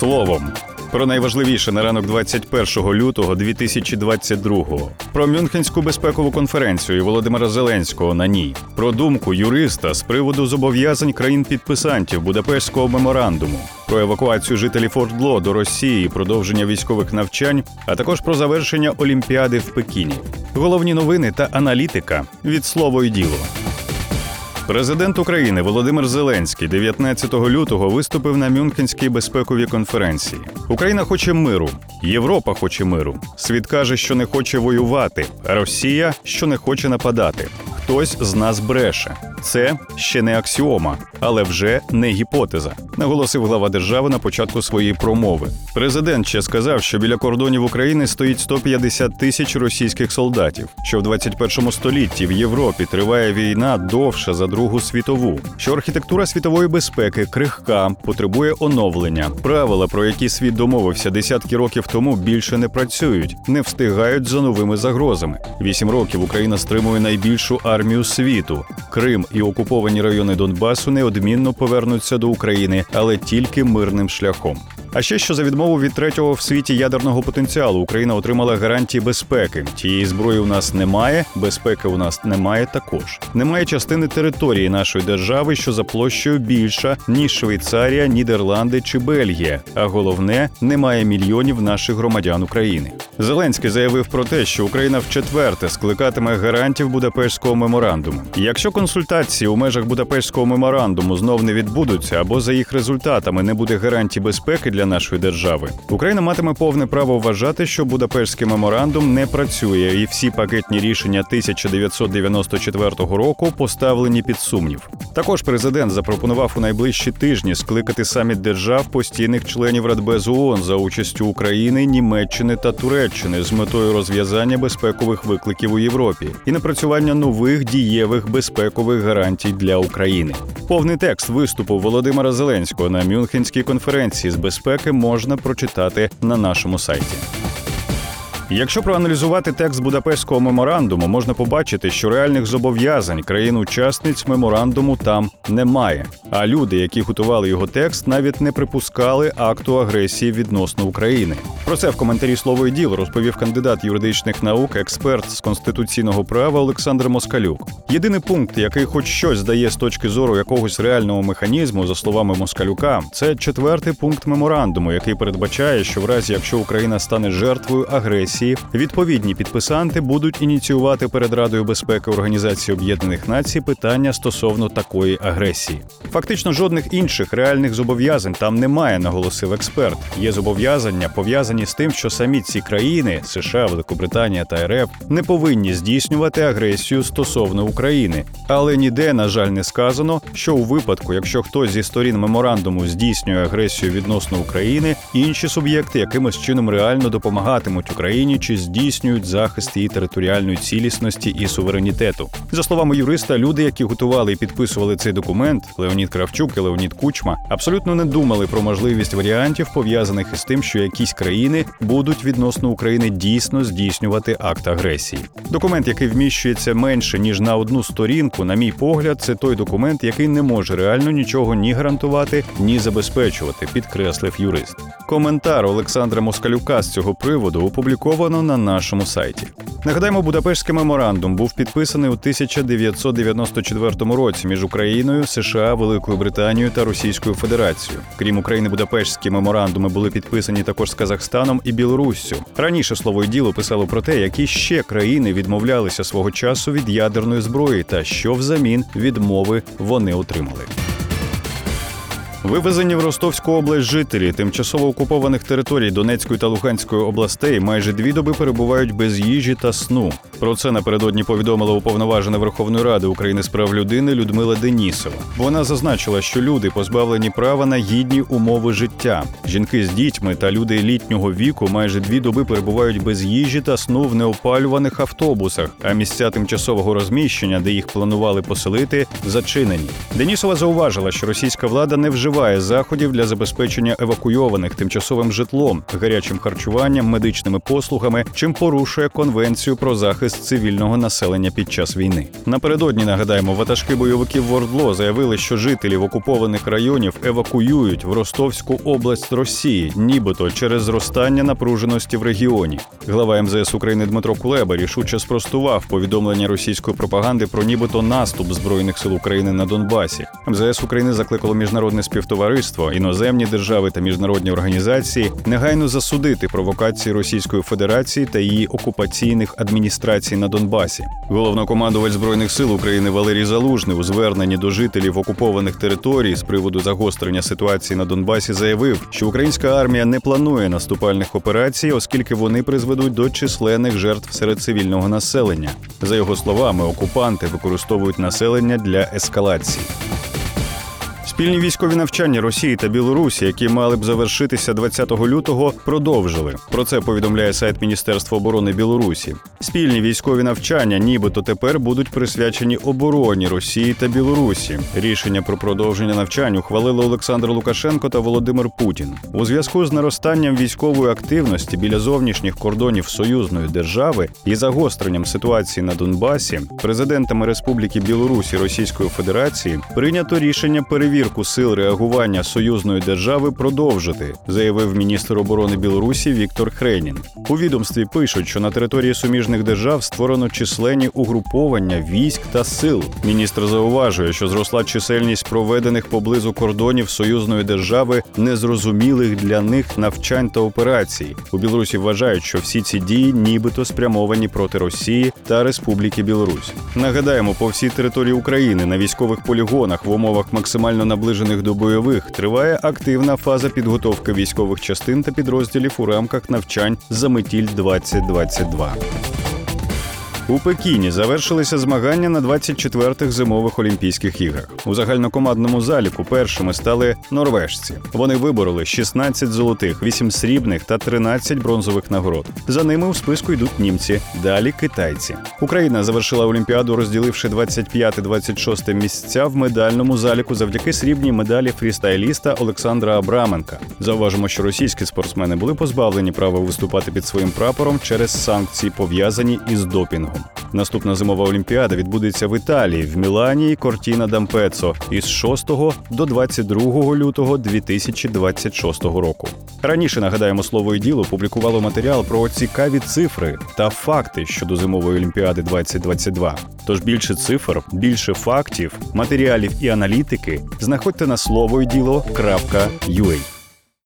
словом. Про найважливіше на ранок 21 лютого 2022-го. Про Мюнхенську безпекову конференцію Володимира Зеленського на ній, про думку юриста з приводу зобов'язань країн-підписантів Будапештського меморандуму, про евакуацію жителів Ордло до Росії, продовження військових навчань, а також про завершення Олімпіади в Пекіні. Головні новини та аналітика від слово й діло. Президент України Володимир Зеленський 19 лютого виступив на Мюнхенській безпековій конференції. Україна хоче миру, Європа хоче миру. Світ каже, що не хоче воювати, Росія, що не хоче нападати. Хтось з нас бреше. Це ще не аксіома, але вже не гіпотеза, наголосив глава держави на початку своєї промови. Президент ще сказав, що біля кордонів України стоїть 150 тисяч російських солдатів, що в 21 столітті в Європі триває війна довша за Другу світову, що архітектура світової безпеки крихка, потребує оновлення. Правила, про які світ домовився десятки років тому, більше не працюють, не встигають за новими загрозами. Вісім років Україна стримує найбільшу армію світу. Крим і окуповані райони Донбасу неодмінно повернуться до України, але тільки мирним шляхом. А ще що за відмову від третього в світі ядерного потенціалу Україна отримала гарантії безпеки. Тієї зброї у нас немає, безпеки у нас немає також. Немає частини території нашої держави, що за площею більша ніж Швейцарія, Нідерланди чи Бельгія. А головне, немає мільйонів наших громадян України. Зеленський заявив про те, що Україна вчетверте скликатиме гарантів Будапештського меморандуму. Якщо консультації у межах Будапештського меморандуму знов не відбудуться або за їх результатами не буде гарантій безпеки для нашої держави, Україна матиме повне право вважати, що Будапештський меморандум не працює, і всі пакетні рішення 1994 року поставлені під сумнів. Також президент запропонував у найближчі тижні скликати саміт держав постійних членів Радбезу ООН за участю України, Німеччини та Туреччини з метою розв'язання безпекових викликів у Європі і напрацювання нових дієвих безпекових гарантій для України. Повний текст виступу Володимира Зеленського на Мюнхенській конференції з безпеки можна прочитати на нашому сайті. Якщо проаналізувати текст Будапештського меморандуму, можна побачити, що реальних зобов'язань країн-учасниць меморандуму там немає. А люди, які готували його текст, навіть не припускали акту агресії відносно України. Про це в коментарі слово і діло розповів кандидат юридичних наук, експерт з конституційного права Олександр Москалюк. Єдиний пункт, який хоч щось дає з точки зору якогось реального механізму, за словами Москалюка, це четвертий пункт меморандуму, який передбачає, що в разі якщо Україна стане жертвою агресії. Відповідні підписанти будуть ініціювати перед Радою безпеки Організації Об'єднаних Націй питання стосовно такої агресії. Фактично, жодних інших реальних зобов'язань там немає, наголосив експерт. Є зобов'язання пов'язані з тим, що самі ці країни США, Великобританія та РФ не повинні здійснювати агресію стосовно України. Але ніде, на жаль, не сказано, що у випадку, якщо хтось зі сторін меморандуму здійснює агресію відносно України, інші суб'єкти якимось чином реально допомагатимуть Україні чи здійснюють захист її територіальної цілісності і суверенітету. За словами юриста, люди, які готували і підписували цей документ, Леонід Кравчук і Леонід Кучма, абсолютно не думали про можливість варіантів, пов'язаних із тим, що якісь країни будуть відносно України дійсно здійснювати акт агресії. Документ, який вміщується менше ніж на одну сторінку, на мій погляд, це той документ, який не може реально нічого ні гарантувати, ні забезпечувати, підкреслив юрист. Коментар Олександра Москалюка з цього приводу опубліковано на нашому сайті. Нагадаємо, Будапештський меморандум був підписаний у 1994 році між Україною, США, Великою Британією та Російською Федерацією. Крім України, Будапештські меморандуми були підписані також з Казахстаном і Білоруссю. Раніше слово й діло писало про те, які ще країни відмовлялися свого часу від ядерної зброї, та що взамін відмови вони отримали. Вивезені в Ростовську область жителі тимчасово окупованих територій Донецької та Луганської областей майже дві доби перебувають без їжі та сну. Про це напередодні повідомила уповноважена Верховної Ради України з прав людини Людмила Денісова. Вона зазначила, що люди позбавлені права на гідні умови життя. Жінки з дітьми та люди літнього віку майже дві доби перебувають без їжі та сну в неопалюваних автобусах, а місця тимчасового розміщення, де їх планували поселити, зачинені. Денісова зауважила, що російська влада не вживає вживає заходів для забезпечення евакуйованих тимчасовим житлом, гарячим харчуванням, медичними послугами, чим порушує конвенцію про захист цивільного населення під час війни. Напередодні нагадаємо, ватажки бойовиків в Ордло заявили, що жителів окупованих районів евакуюють в Ростовську область Росії, нібито через зростання напруженості в регіоні. Глава МЗС України Дмитро Кулеба рішуче спростував повідомлення російської пропаганди про нібито наступ збройних сил України на Донбасі. МЗС України закликало міжнародне співтовариство, іноземні держави та міжнародні організації негайно засудити провокації Російської Федерації та її окупаційних адміністрацій на Донбасі. Головнокомандувач збройних сил України Валерій Залужний у зверненні до жителів окупованих територій з приводу загострення ситуації на Донбасі заявив, що українська армія не планує наступальних операцій, оскільки вони призведуть до численних жертв серед цивільного населення. За його словами, окупанти використовують населення для ескалації. Спільні військові навчання Росії та Білорусі, які мали б завершитися 20 лютого, продовжили. Про це повідомляє сайт Міністерства оборони Білорусі. Спільні військові навчання, нібито тепер будуть присвячені обороні Росії та Білорусі. Рішення про продовження навчань ухвалили Олександр Лукашенко та Володимир Путін. У зв'язку з наростанням військової активності біля зовнішніх кордонів союзної держави і загостренням ситуації на Донбасі, президентами Республіки Білорусі Російської Федерації прийнято рішення перевірку сил реагування союзної держави продовжити, заявив міністр оборони Білорусі Віктор Хренін. У відомстві пишуть, що на території суміжних держав створено численні угруповання військ та сил. Міністр зауважує, що зросла чисельність проведених поблизу кордонів союзної держави незрозумілих для них навчань та операцій. У Білорусі вважають, що всі ці дії нібито спрямовані проти Росії та Республіки Білорусь. Нагадаємо, по всій території України на військових полігонах в умовах максимально наближених до бойових триває активна фаза підготовки військових частин та підрозділів у рамках навчань за метіль 2022 у Пекіні завершилися змагання на 24-х зимових Олімпійських іграх. У загальнокомандному заліку першими стали норвежці. Вони вибороли 16 золотих, 8 срібних та 13 бронзових нагород. За ними у списку йдуть німці. Далі китайці. Україна завершила Олімпіаду, розділивши 25-26 місця в медальному заліку завдяки срібній медалі фрістайліста Олександра Абраменка. Зауважимо, що російські спортсмени були позбавлені права виступати під своїм прапором через санкції, пов'язані із допінгом. Наступна зимова олімпіада відбудеться в Італії в Мілані Кортіна Дампецо із 6 до 22 лютого 2026 року. Раніше нагадаємо слово і діло публікувало матеріал про цікаві цифри та факти щодо зимової олімпіади 2022. Тож більше цифр, більше фактів, матеріалів і аналітики знаходьте на слово і діло.ua.